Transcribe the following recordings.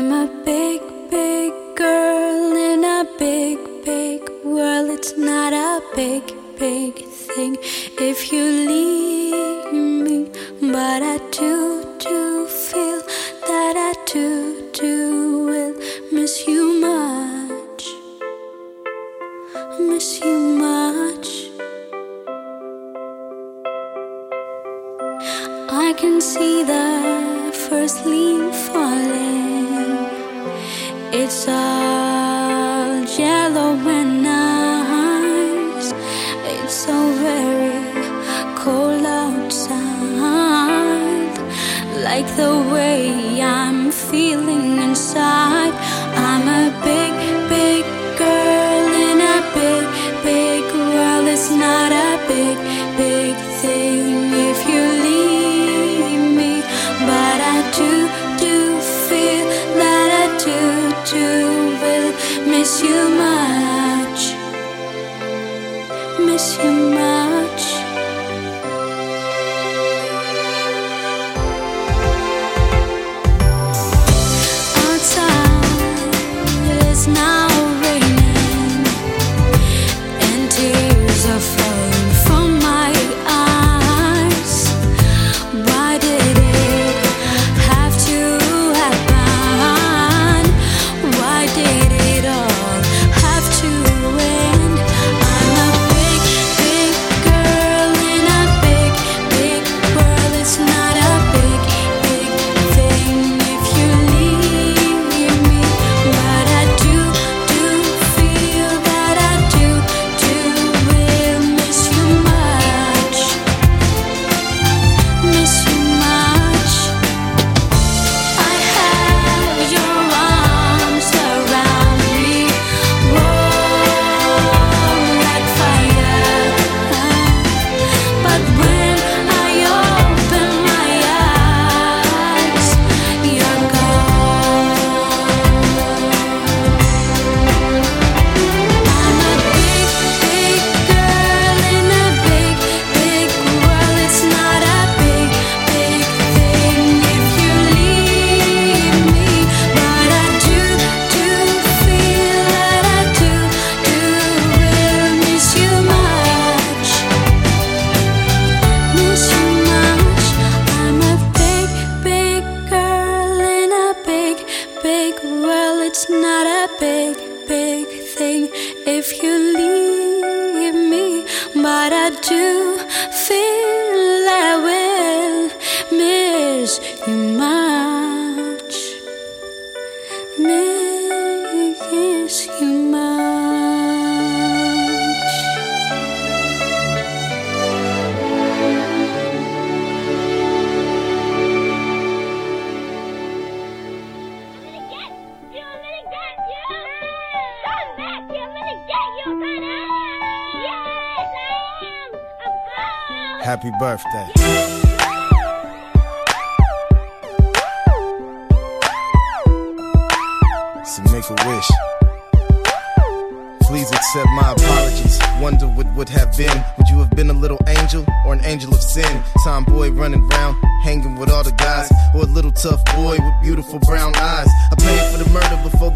I'm a big, big girl in a big, big world. It's not a big, big thing if you leave me, but I do,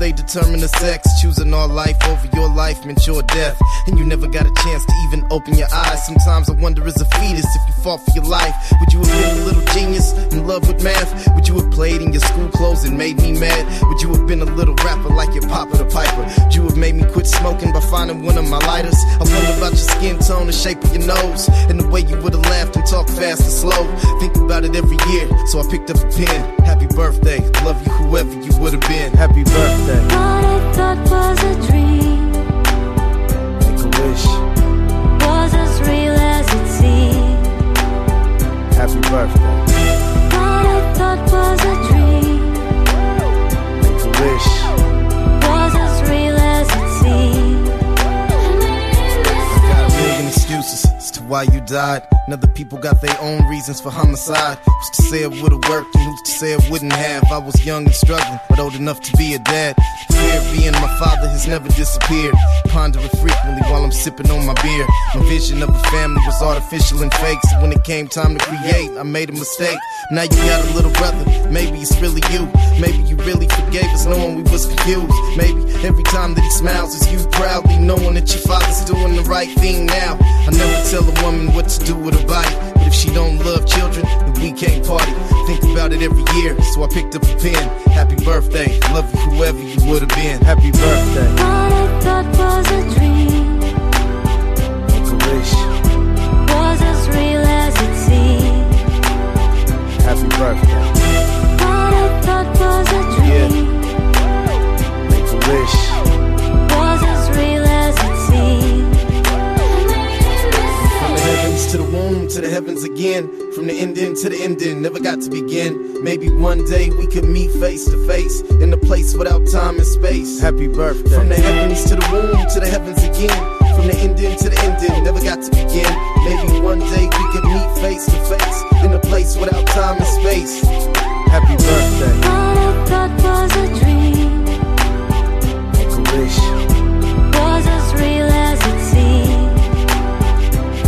they determined the sex. Choosing our life over your life meant your death. And you never got a chance to even open your eyes. Sometimes I wonder as a fetus if you fought for your life. Would you have been a little genius in love with math? Would you have played in your school clothes and made me mad? Would you have been a little rapper like your papa the piper? Would you have made me quit smoking by finding one of my lighters? I wonder about your skin tone, the shape of your nose, and the way you would have laughed and talked fast and slow. Think about it every year, so I picked up a pen. Happy birthday, love you whoever you would have been. Happy birthday. What I thought it was a dream was as real as it seemed. Happy birthday. Make a wish. was as real as it seemed. Why you died. And other people got their own reasons for homicide. Who's to say it would've worked and who's to say it wouldn't have? I was young and struggling, but old enough to be a dad. The fear of being my father has never disappeared. Ponder it frequently while I'm sipping on my beer. My vision of a family was artificial and fake. So when it came time to create, I made a mistake. Now you got a little brother, maybe it's really you. Maybe you really forgave us knowing we was confused. Maybe every time that he smiles, it's you proudly knowing that your father's doing the right thing now. I never tell a woman what to do with a body, but if she don't love children, then we can't party. Think about it every year, so I picked up a pen. Happy birthday, love you whoever you would have been. Happy birthday. What I thought was a dream Make a wish. was as real as it seemed. Happy birthday. What I thought was a dream Yeah. Make a wish. From the heavens to the womb to the heavens again. From the ending to the ending, never got to begin. Maybe one day we could meet face to face in a place without time and space. Happy birthday. From the heavens to the womb to the heavens again. From the ending to the ending, never got to begin. Maybe one day we could meet face to face in a place without time and space. Happy birthday. What I thought was a dream Make a wish. was as real as it seemed.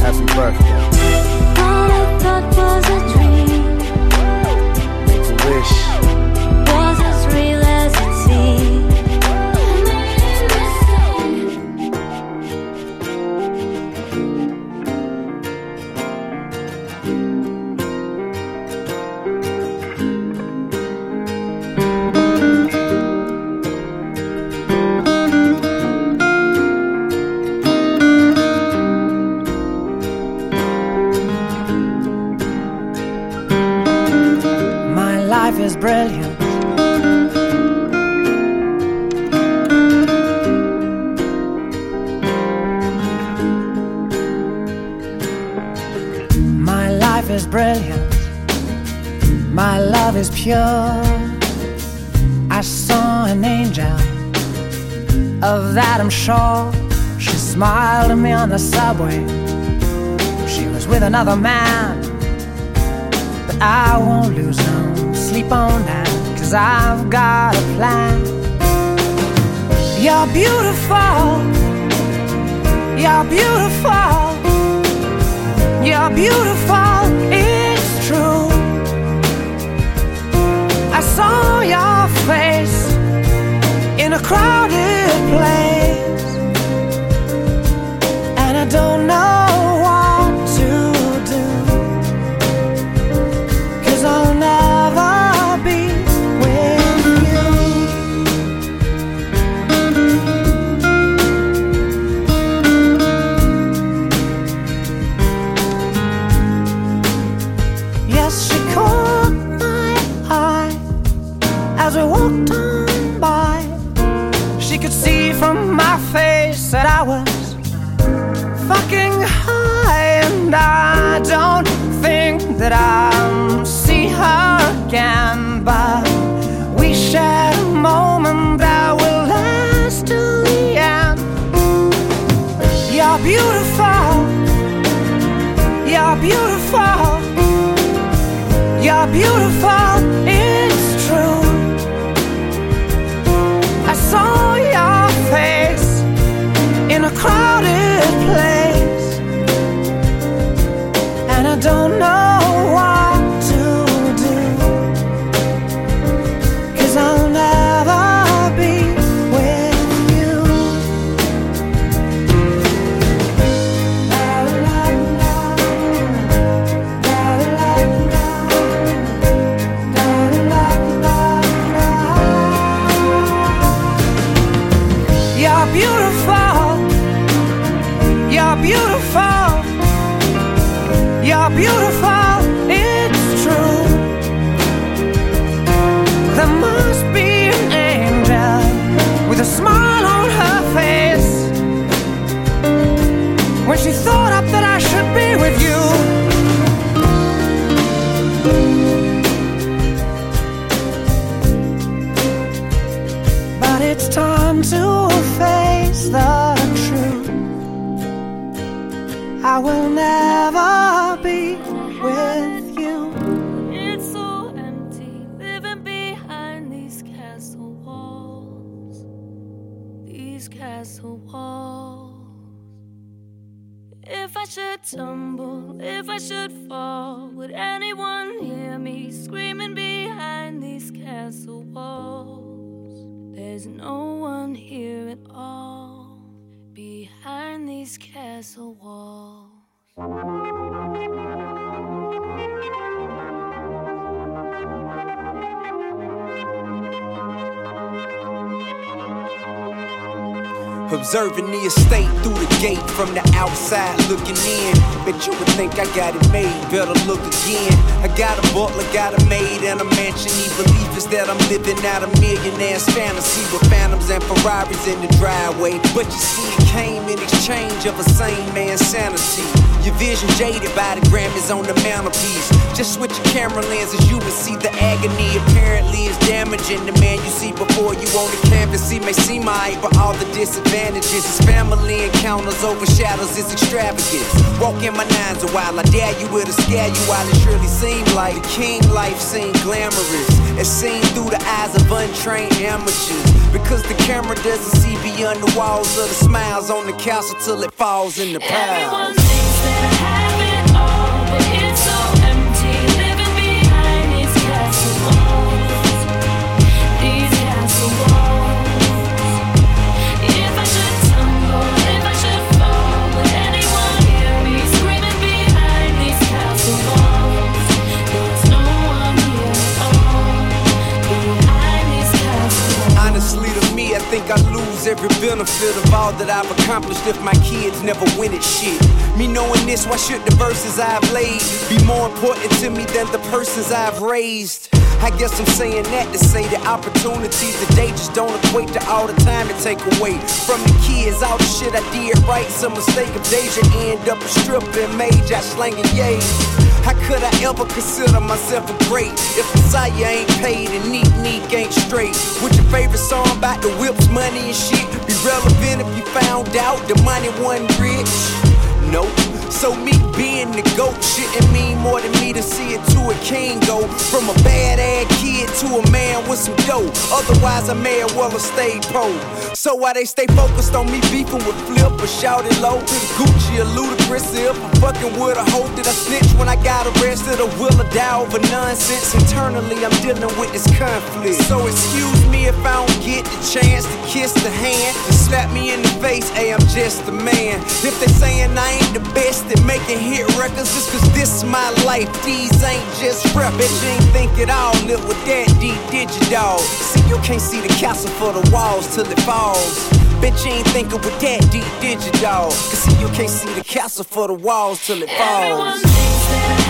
Happy birthday. What I thought was a dream Make a wish. Another man. But I won't lose no sleep on that, cause I've got a plan. You're beautiful, you're beautiful, you're beautiful, it's true. I saw your face in a crowded place, and I don't know I will never be with you. It's so empty living behind these castle walls. These castle walls. If I should tumble, if I should fall, would anyone hear me screaming behind these castle walls? There's no one here at all behind these castle walls. Observing the estate through the gate from the outside looking in. Bet you would think I got it made, better look again. I got a butler, got a maid, and a mansion. He believe is that I'm living out a millionaire's fantasy with phantoms and Ferraris in the driveway. But you see, it came in exchange of a sane man's sanity. Your vision jaded by the Grammys on the mantelpiece. Just switch your camera lenses, you will see the agony. Apparently, is damaging the man you see before you on the canvas. He may seem alright, but all the disadvantages advantages. His family encounters overshadows his extravagance. Walk in my nines a while, I dare you with a scare you while it surely seemed like the king life seemed glamorous. It's seen through the eyes of untrained amateurs. Because the camera doesn't see beyond the walls of the smiles on the castle till it falls in the pile. Think I lose every benefit of all that I've accomplished if my kids never win at shit. Me knowing this, why should the verses I've laid be more important to me than the persons I've raised? I guess I'm saying that to say the opportunities today just don't equate to all the time it take away from the kids. All the shit I did right, some mistake of Deyjah end up a stripping major slanging yay. How could I ever consider myself a great if Messiah ain't paid and neat neat ain't straight? Would your favorite song about the whips, money and shit be relevant if you found out the money wasn't rich? Nope. So me being the goat shouldn't mean more to me to see it to a king go from a bad ass kid to a man with some dough. Otherwise, I may as well have stayed pro. So why they stay focused on me beefing with Flip or Shawty Lo? Gucci or Ludacris if I'm fucking with a hoe that I snitch when I got arrested or will I die over nonsense? Internally, I'm dealing with this conflict. So excuse if I don't get the chance to kiss the hand to slap me in the face. Hey, I'm just a man. If they saying I ain't the best at making hit records, it's cause this is my life. These ain't just rap. Bitch, you ain't think it all. Live with that D digital. See, you can't see the castle for the walls till it falls. Bitch, you ain't thinking with that D digidog. Cause see, you can't see the castle for the walls till it falls.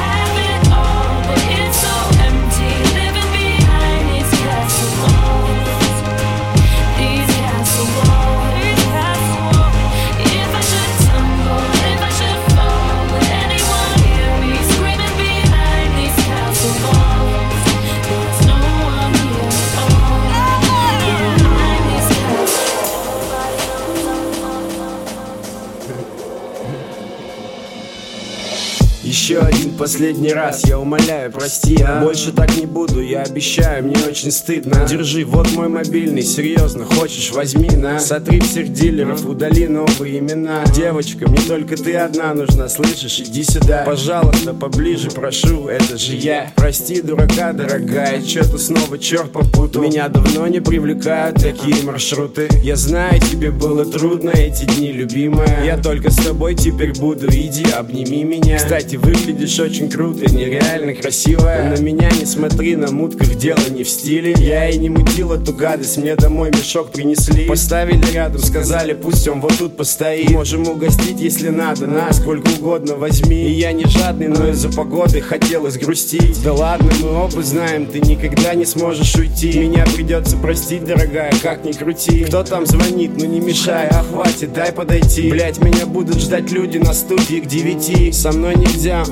Еще один последний раз, я умоляю, прости а? Больше так не буду, я обещаю, мне очень стыдно. Держи, вот мой мобильный, серьезно, хочешь, возьми на. Сотри всех дилеров, удали новые имена. Девочка, мне только ты одна нужна, слышишь, иди сюда. Пожалуйста, поближе, прошу, это же я. Прости, дурака, дорогая, что-то снова черт попутал? Меня давно не привлекают такие маршруты. Я знаю, тебе было трудно эти дни, любимая. Я только с тобой теперь буду, иди, обними меня. Кстати, выглядишь очень круто, нереально красивая На меня не смотри, на мутках дело не в стиле. Я и не мутил эту гадость, мне домой мешок принесли. Поставили рядом, сказали, пусть он вот тут постоит. Можем угостить, если надо, на сколько угодно возьми. И я не жадный, но из-за погоды хотелось грустить Да ладно, мы оба знаем, ты никогда не сможешь уйти. Меня придется простить, дорогая, как ни крути. Кто там звонит, ну не мешай, а хватит, дай подойти. Блять, меня будут ждать люди на студии к девяти. Со мной нельзя,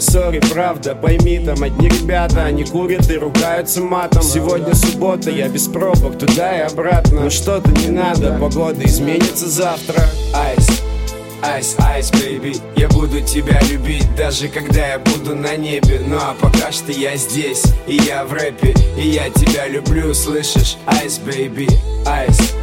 сори, правда, пойми, там одни ребята Они курят и ругаются матом. Сегодня суббота, я без пробок туда и обратно. Но что-то не надо, погода изменится завтра. Айс, Айс, айс, бэйби, я буду тебя любить, даже когда я буду на небе. Ну а пока что я здесь, и я в рэпе, и я тебя люблю, слышишь? Айс, бэйби, айс, Айс,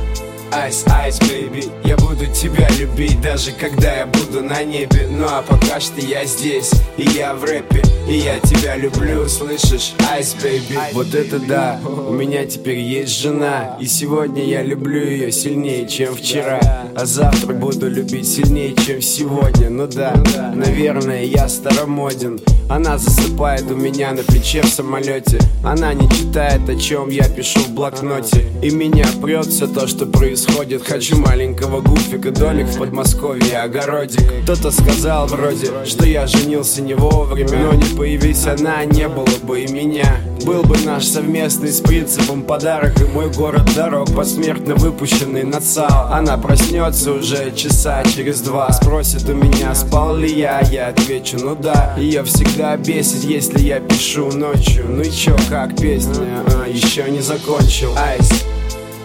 айс, бэйби Я буду тебя любить, даже когда я буду на небе. Ну а пока что я здесь, и я в рэпе И я тебя люблю, слышишь? Айс, бэйби Вот это да, у меня теперь есть жена. И сегодня я люблю ее сильнее, чем вчера. А завтра буду любить сильнее, чем сегодня. Ну да, наверное, я старомоден. Она засыпает у меня на плече в самолете. Она не читает, о чем я пишу в блокноте. И меня прет все то, что происходит Хочу маленького гуфика, долик в Подмосковье, огородик. Кто-то сказал вроде, что я женился не вовремя Но не появись она, не было бы и меня. Был бы наш совместный с принципом подарок И мой город дорог, посмертно выпущенный на ЦАО Она проснется уже часа через два Спросит у меня, спал ли я, я отвечу, ну да Ее всегда бесит, если я пишу ночью. Ну и чё, как песня, а, еще не закончил. Айс,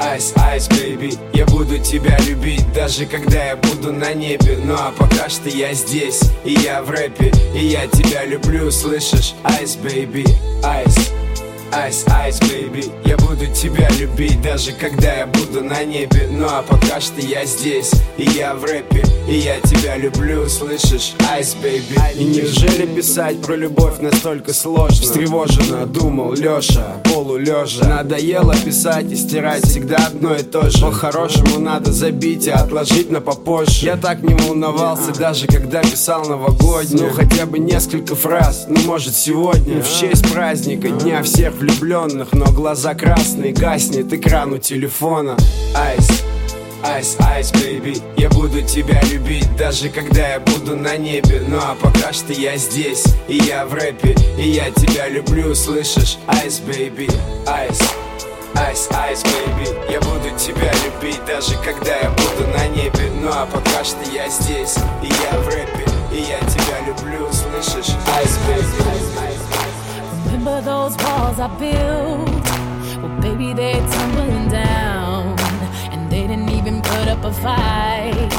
Айс, айс, бэйби Я буду тебя любить, даже когда я буду на небе Ну а пока что я здесь, и я в рэпе И я тебя люблю, слышишь? Айс, бэйби, айс Айс, айс, бэйби Я буду тебя любить, даже когда я буду на небе. Ну а пока что я здесь, и я в рэпе И я тебя люблю, слышишь? Айс, бэйби И неужели писать про любовь настолько сложно? Встревоженно думал Лёша, полулежа Надоело писать и стирать всегда одно и то же. По-хорошему надо забить и отложить на попозже. Я так не волновался, даже когда писал новогодний Ну хотя бы несколько фраз, ну может сегодня. В честь праздника, дня всех влюбленных Но глаза красные, гаснет экран у телефона Айс, Айс, айс, бэйби Я буду тебя любить, даже когда я буду на небе Ну а пока что я здесь, и я в рэпе И я тебя люблю, слышишь? Айс, бэйби, айс Айс, айс, бэйби Я буду тебя любить, даже когда я буду на небе Ну а пока что я здесь, и я в рэпе И я тебя люблю, слышишь? Айс, бэйби Remember those walls I built? Well, baby, they're tumbling down. And they didn't even put up a fight.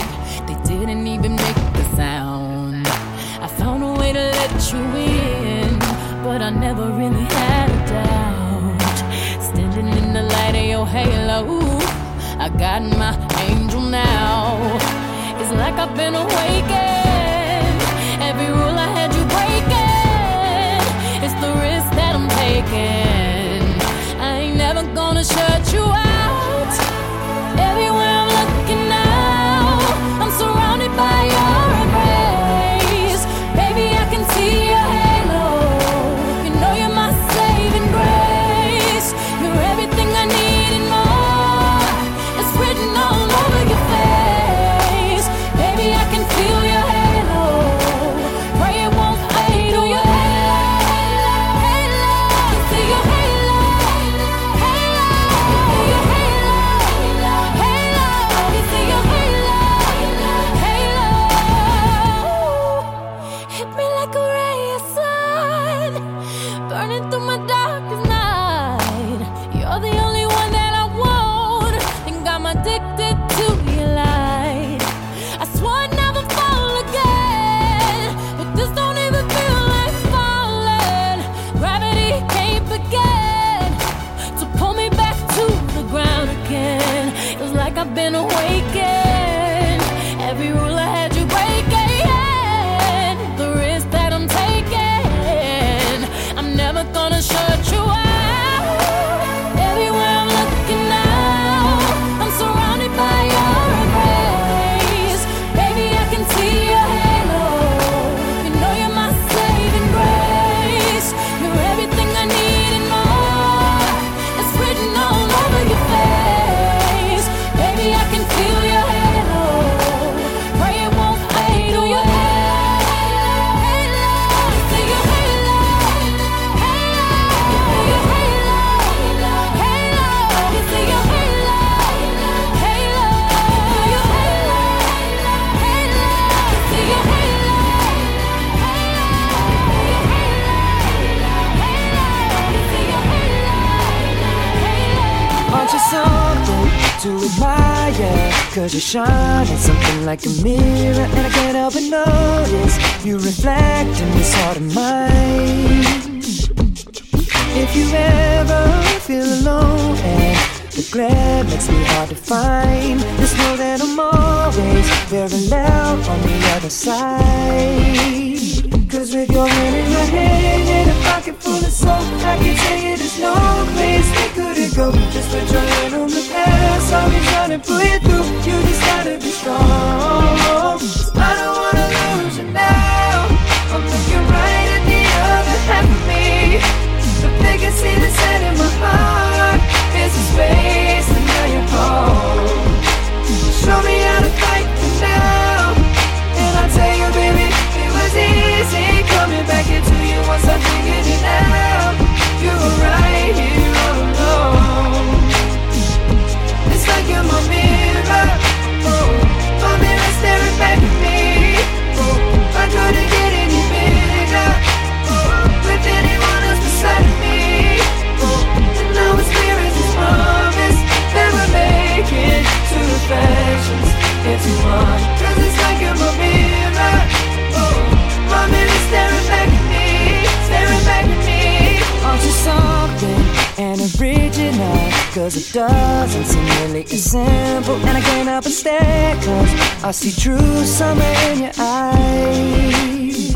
They didn't even make the sound. I found a way to let you in, but I never really had a doubt. Standing in the light of your halo, I got my angel Cause you shine at something like a mirror And I can't help but notice You reflect in this heart of mine. If you ever feel alone and the glare makes me hard to find This world that I'm always very loud on the other side. Cause with your hand in my hand and a pocket full of soul I can tell you there's no place we could go. Just put your hand on the past. I'll be trying to pull you through. You just gotta be strong. Cause it doesn't seem really as simple. And I can't help but stare Cause I see true summer in your eyes.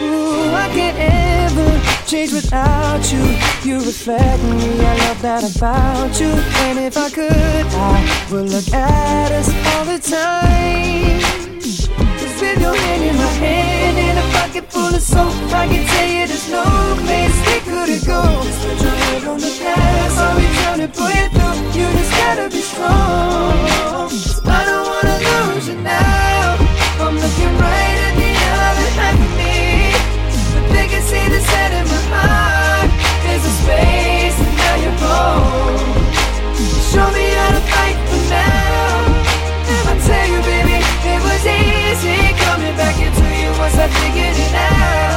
Ooh, I can't ever change without you. You reflect me, I love that about you. And if I could, I would look at us all the time with your hand in my hand in a pocket full of soap. I can tell you there's no place they couldn't go. Just put your head on the past, I'll be trying to pull you through. You just gotta be strong. I don't wanna lose you now. I'm looking right at the other half of me, but they can see the set in my heart. There's a space and now you're gone. figured it out.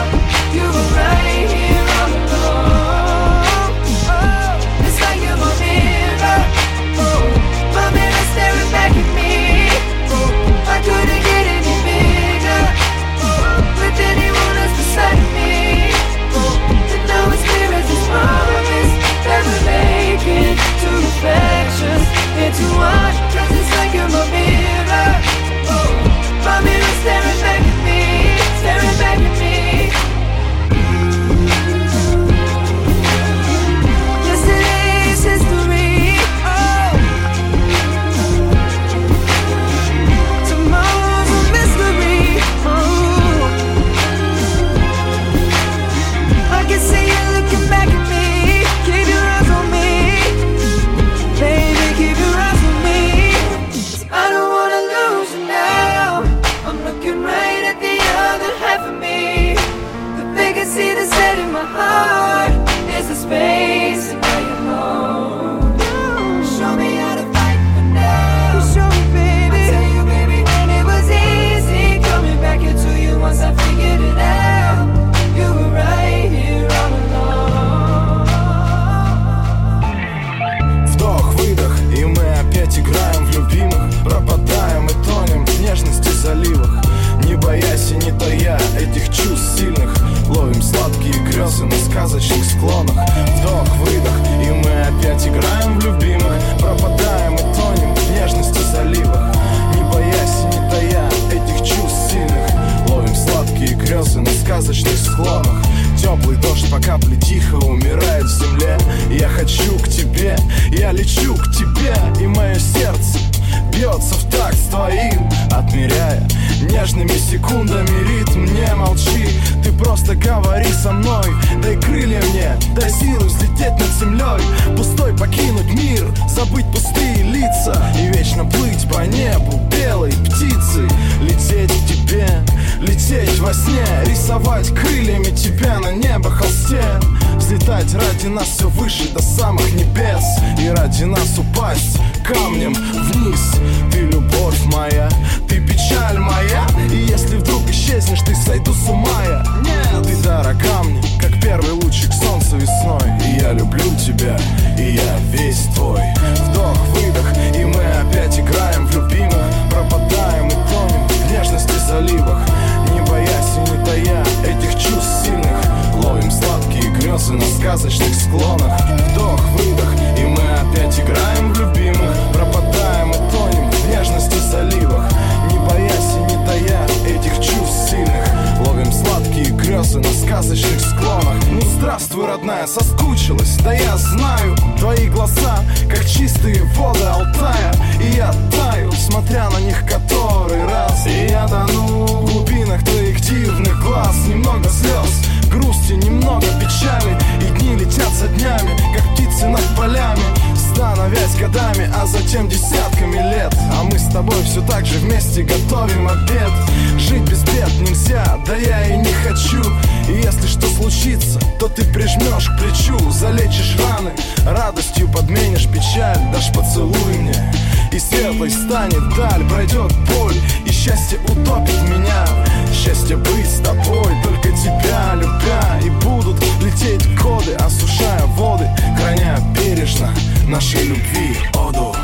все так же вместе готовим обед. Жить без бед нельзя, да я и не хочу. И если что случится, то ты прижмешь к плечу Залечишь раны, радостью подменишь печаль Дашь поцелуй мне. И светлой станет даль, пройдет боль И счастье утопит меня. Счастье быть с тобой, только тебя любя И будут лететь годы, осушая воды Храня бережно нашей любви. Оду.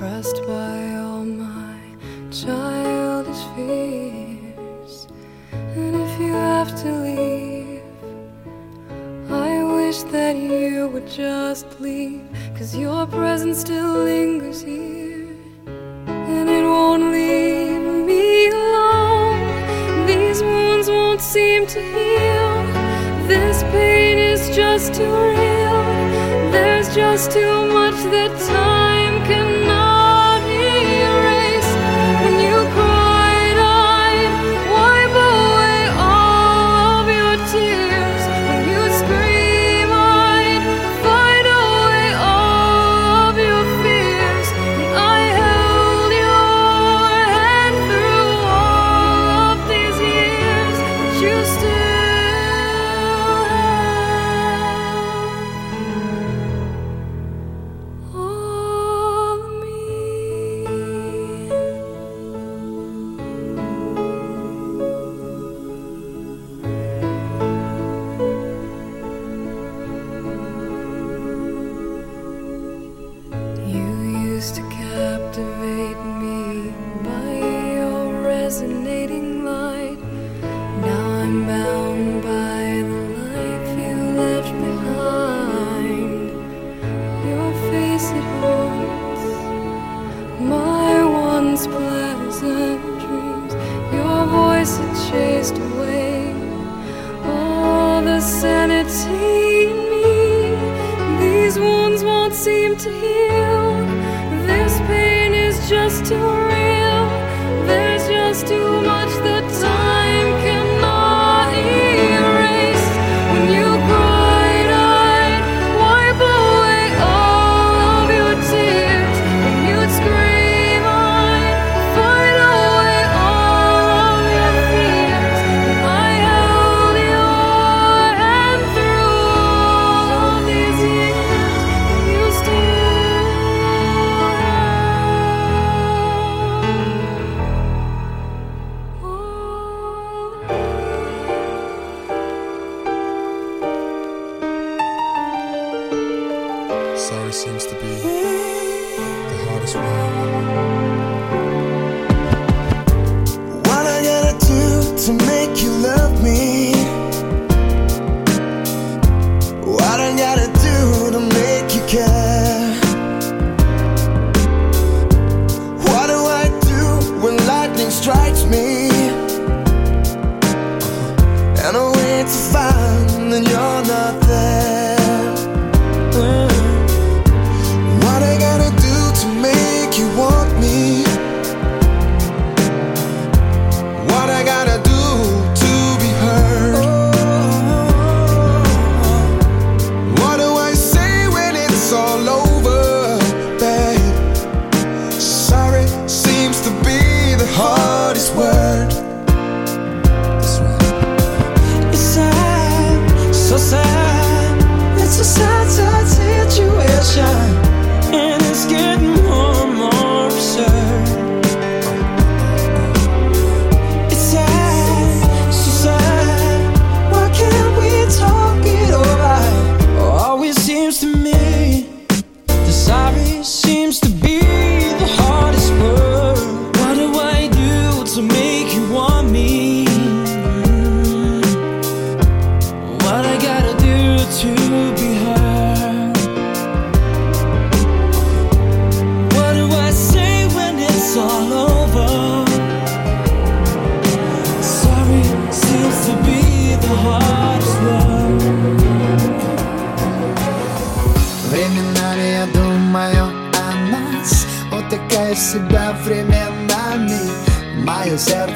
Pressed by all my childish fears. And if you have to leave, I wish that you would just leave. Cause your presence still lingers here. And it won't leave me alone. These wounds won't seem to heal. This pain is just too real. There's just too much that time.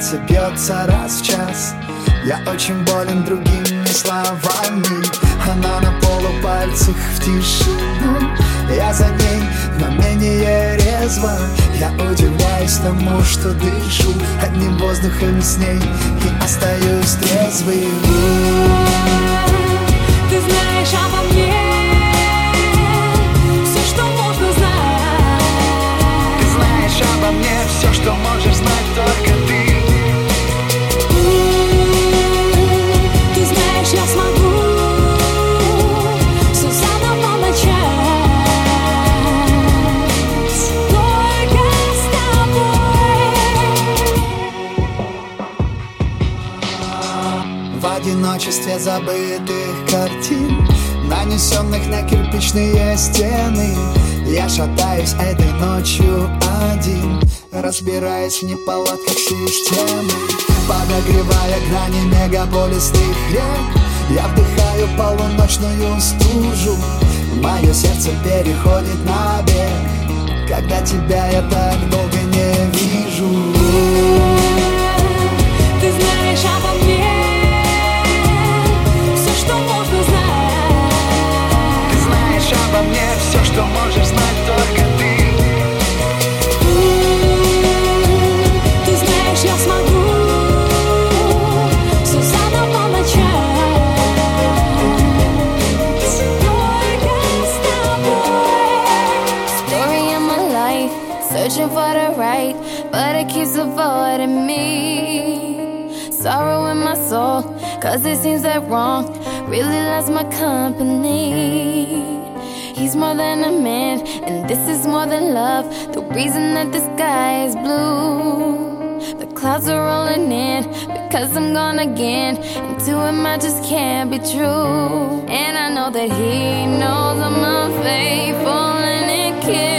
Сердце бьется раз в час. Я очень болен другими словами. Она на полупальцах в тишину. Я за ней, но менее резво. Я удивляюсь тому, что дышу. Одним воздухом с ней И остаюсь трезвым забытых картин Нанесенных на кирпичные стены. Я шатаюсь этой ночью один Разбираясь в неполадках системы. Подогревая грани мегаполисных рек Я вдыхаю полуночную стужу. Мое сердце переходит на бег Когда тебя я так долго не вижу обо мне все, что можешь знать только ты Ты знаешь, я смогу все заново начать. Только с тобой. Story of my life, searching for the right, but it keeps avoiding me. Sorrow in my soul, cause it seems that wrong really loves my company. More than a man, and this is more than love. The reason that the sky is blue. The clouds are rolling in because I'm gone again. And to him, I just can't be true. And I know that he knows I'm unfaithful, and it kills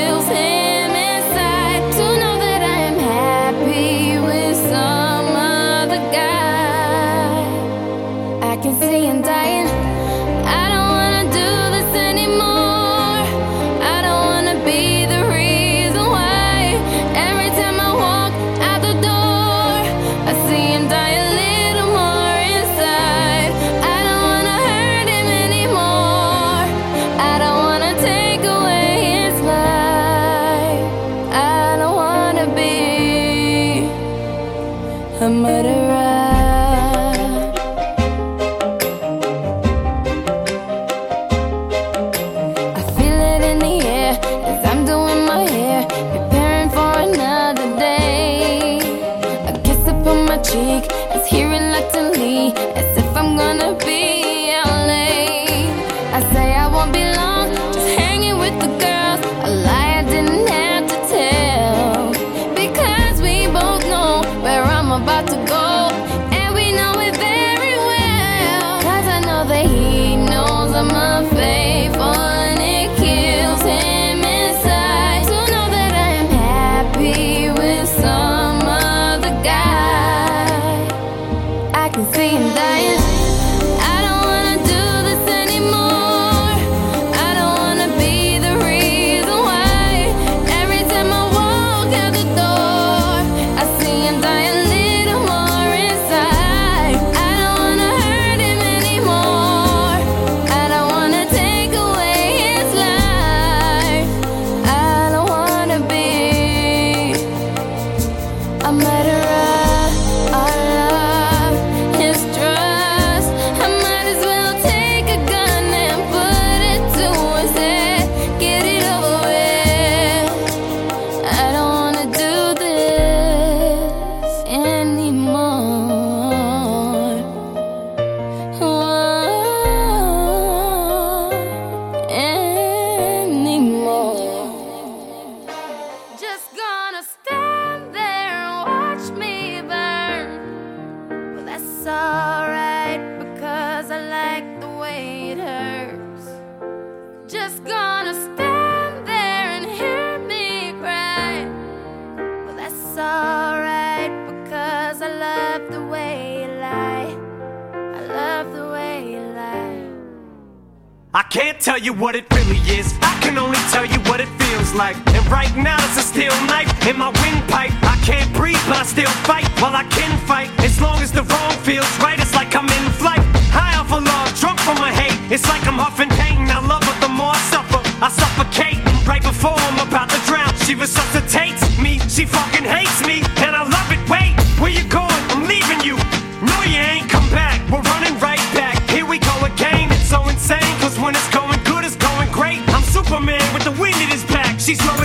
She's Lois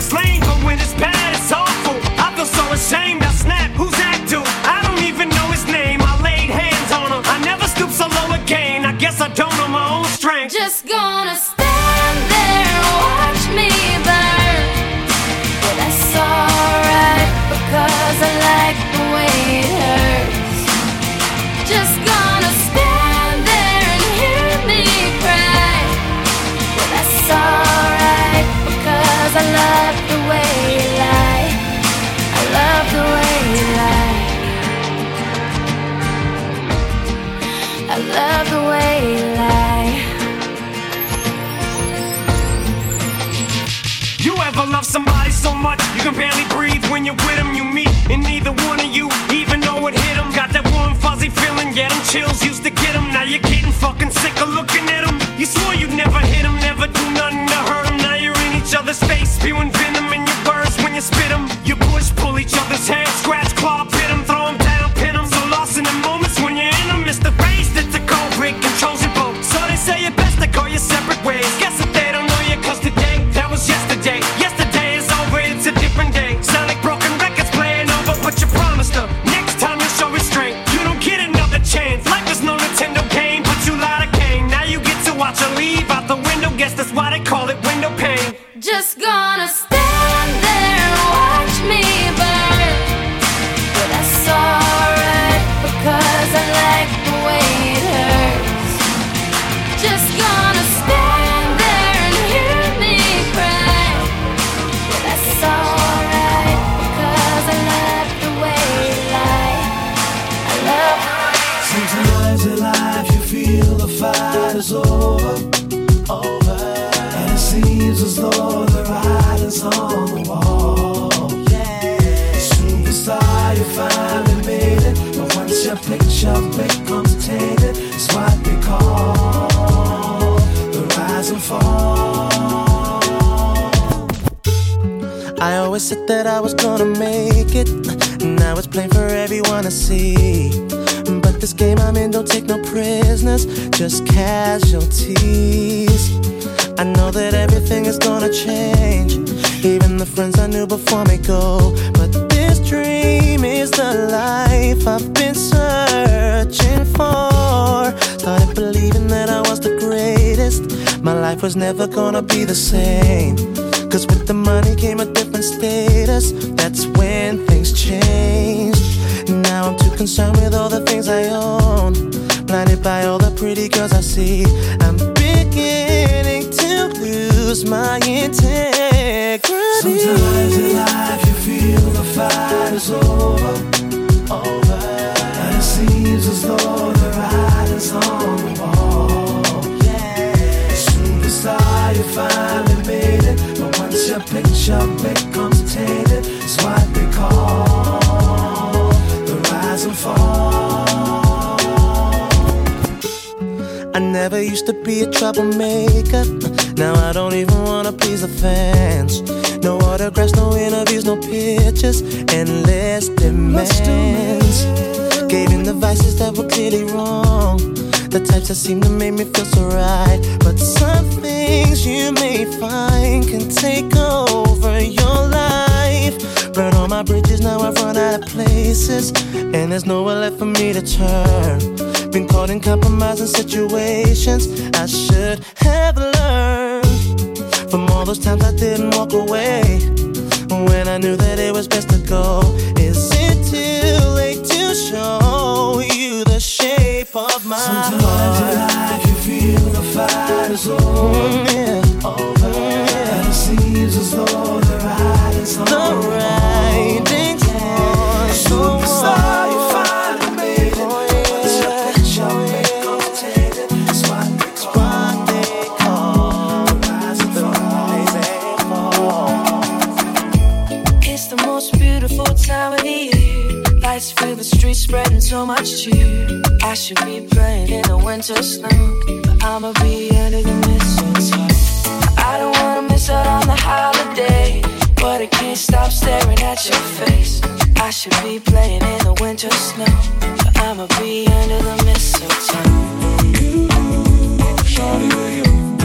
looking at them. You swore you'd never hit them, never do nothing to hurt them. Now you're in each other's face, spewing venom Sometimes in life you feel the fight is over, over, and it seems as though the writing's on the wall. Yeah, superstar, you finally made it, but once your picture becomes tainted, it's what they call the rise and fall. I always said that I was gonna make it. Now it's plain for everyone to see. This game I'm in don't take no prisoners, just casualties. I know that everything is gonna change. Even the friends I knew before me go. But this dream is the life I've been searching for. Started believing that I was the greatest. My life was never gonna be the same. Cause with the money came a different status. That's when things changed. Now I'm too concerned with all the things I own. Blinded by all the pretty girls I see. I'm beginning to lose my integrity. Sometimes in life you feel the fight is over, over, and it seems as though the writing's on the wall. Yeah, superstar, you finally made it, but once your picture becomes tainted, it's what they call never used to be a troublemaker. Now I don't even wanna please the fans. No autographs, no interviews, no pictures, endless demands. Gave in the vices that were clearly wrong. The types that seem to make me feel so right. But some things you may find can take over your life. Burn all my bridges, now I've run out of places. And there's nowhere left for me to turn. Been caught in compromising situations I should have learned from all those times I didn't walk away when I knew that it was best to go. Is it too late to show you the shape of my Sometimes heart? in life you feel the fight is over, Mm, yeah. over, and it seems as though the writing's on The wall. on the Superstar, spreading so much cheer. I should be playing in the winter snow, but I'ma be under the mistletoe. I don't wanna miss out on the holiday, but I can't stop staring at your face. I should be playing in the winter snow, but I'ma be under the mistletoe. You, shawty, you?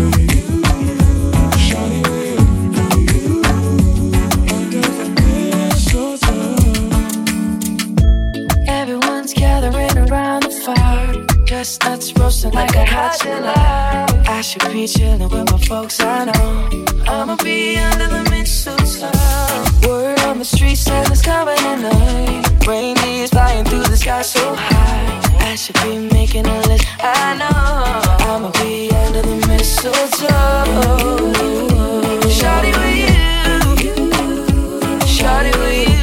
fire. Chestnuts roasting like, like a hot July. I should be chilling with my folks, I know. I'ma be under the mistletoe. sun. Uh. Word on the street says it's coming tonight. night. Reindeer's flying through the sky so high. I should be making a list, I know. I'ma be under the mistletoe. Uh. Shawty with you, shawty with you.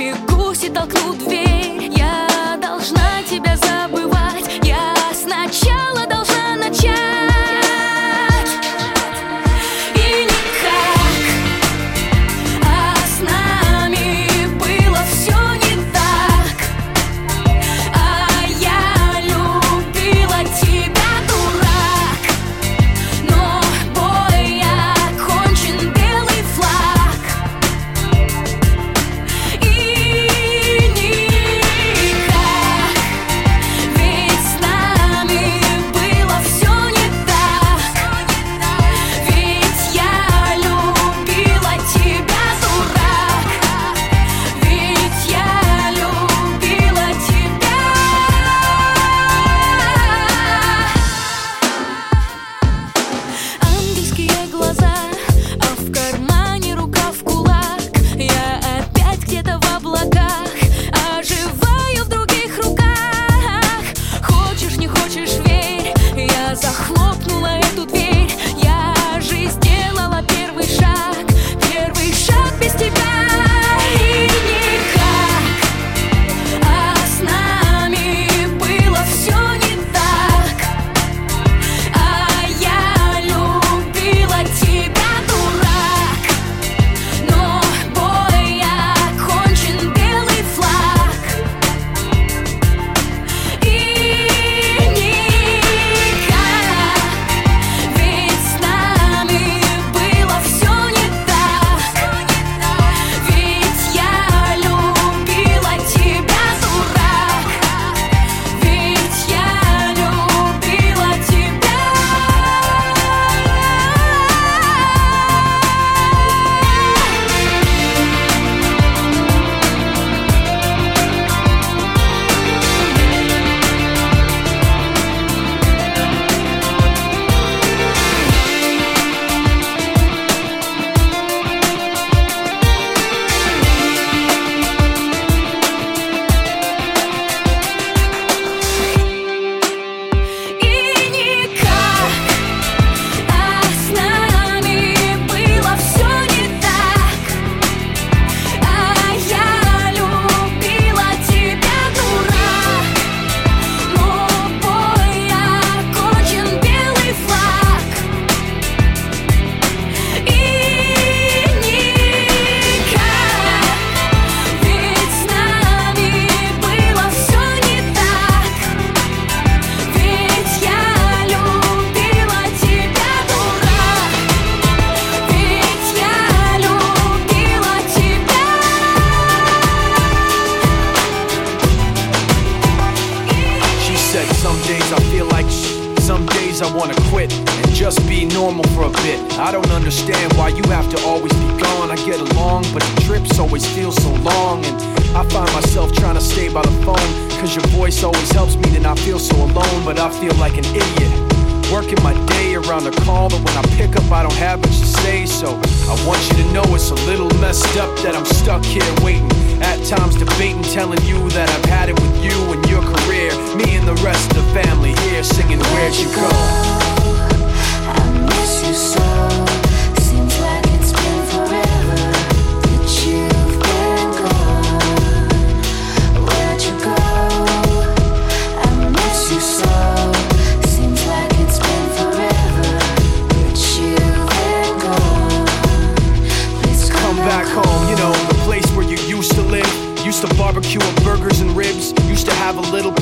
напрягусь и толкну дверь.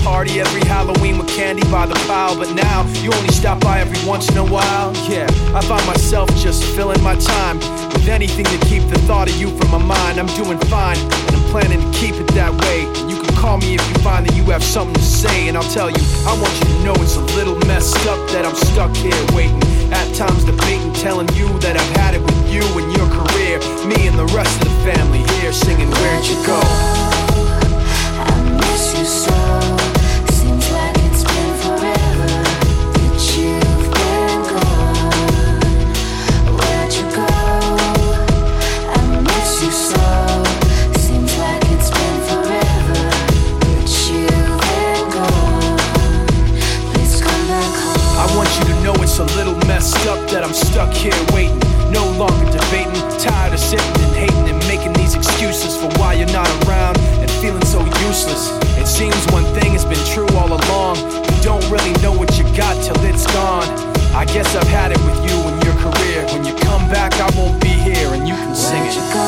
Party every Halloween with candy by the pile. But now you only stop by every once in a while. Yeah, I find myself just filling my time with anything to keep the thought of you from my mind. I'm doing fine, and I'm planning to keep it that way. You can call me if you find that you have something to say, and I'll tell you. I want you to know it's a little messed up that I'm stuck here waiting. At times debating, telling you that I've had it with you and your career. Me and the rest of the family here singing Where'd You Go? I miss you so. Stuck here waiting. No longer debating, tired of sitting and hating and making these excuses for why you're not around and feeling so useless. It seems one thing has been true all along. You don't really know what you got till it's gone. I guess I've had it with you and your career. When you come back, I won't be here and you can sing Where'd it.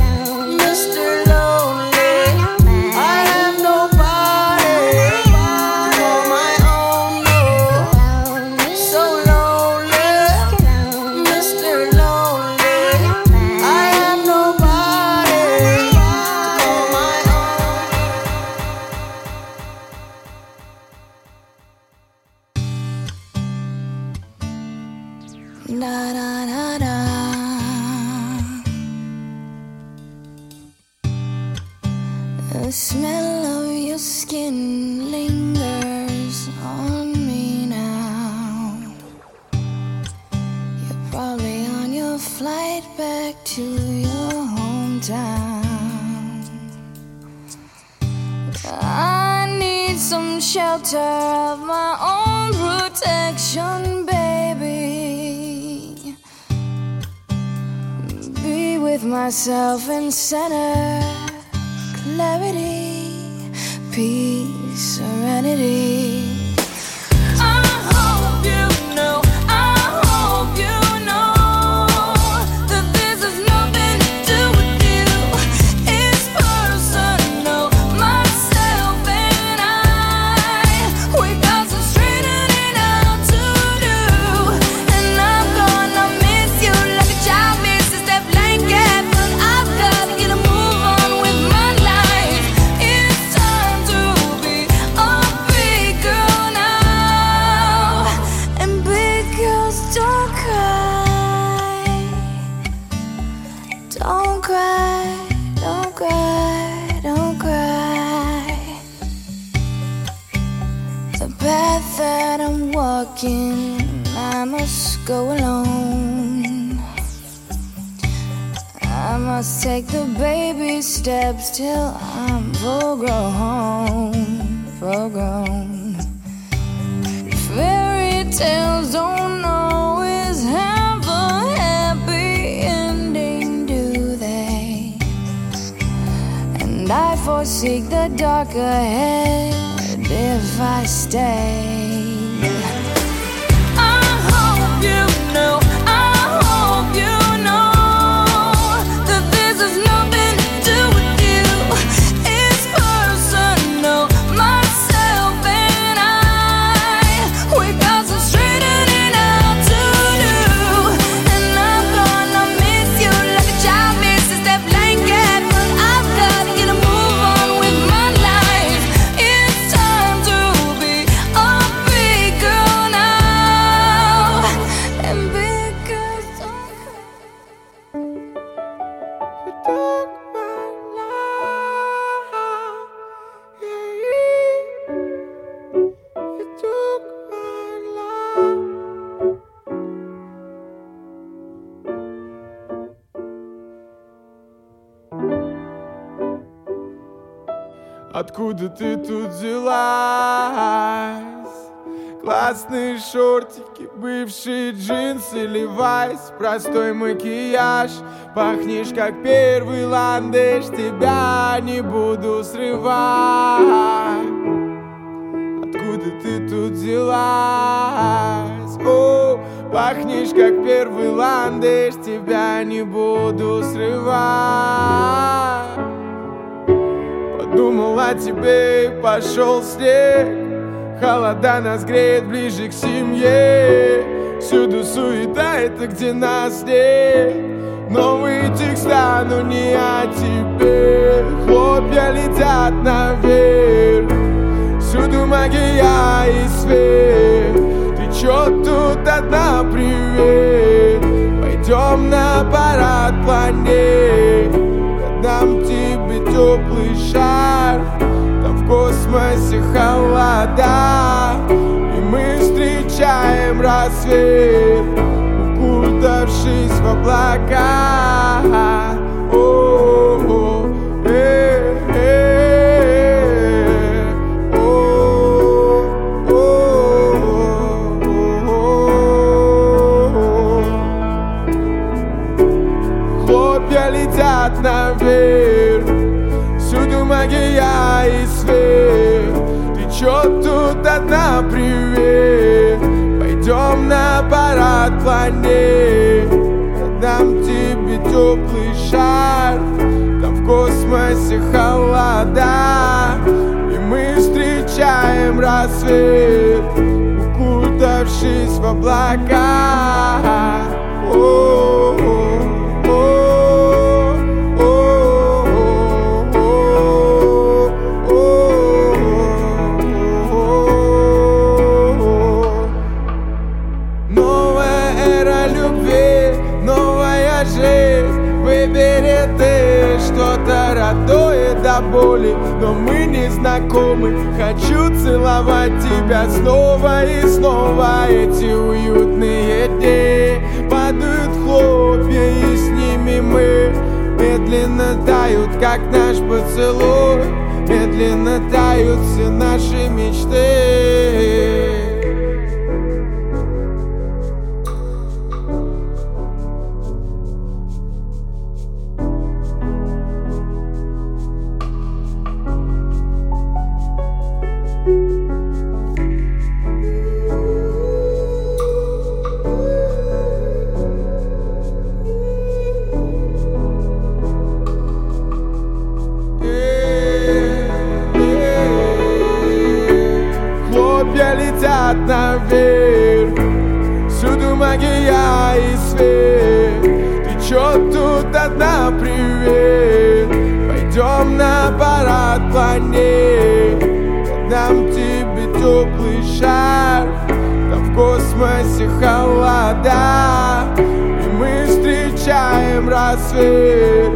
Myself and center clarity, peace, serenity. Steps till I'm full grown, full grown. Fairy tales don't always have a happy ending, do they? And I forsake the dark ahead if I stay. Шортики, бывшие джинсы, левайс Простой макияж, пахнешь как первый ландыш Тебя не буду срывать. Откуда ты тут взялась? О, пахнешь как первый ландыш Тебя не буду срывать. Подумал о тебе и пошел снег Холода нас греет ближе к семье. Всюду суета, это где нас нет. Новые текста, но не о тебе. Хлопья летят наверх. Всюду магия и свет. Ты чё тут одна, привет. Пойдем на парад планет. Дам тебе теплый шар. Там в космосе холода. И мы встречаем рассвет Укутавшись в облака планет Я дам тебе теплый шар. Там в космосе холода. И мы встречаем рассвет Укутавшись в облака. Новая новая жизнь. Выбери ты что-то родное да боли Но мы не знакомы. Хочу целовать тебя снова и снова. Эти уютные дни Падают хлопья и с ними мы Медленно тают, как наш поцелуй. Медленно тают все наши мечты планет Дам тебе теплый шарф Там в космосе холода. И мы встречаем рассвет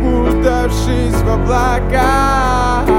Укутавшись в облака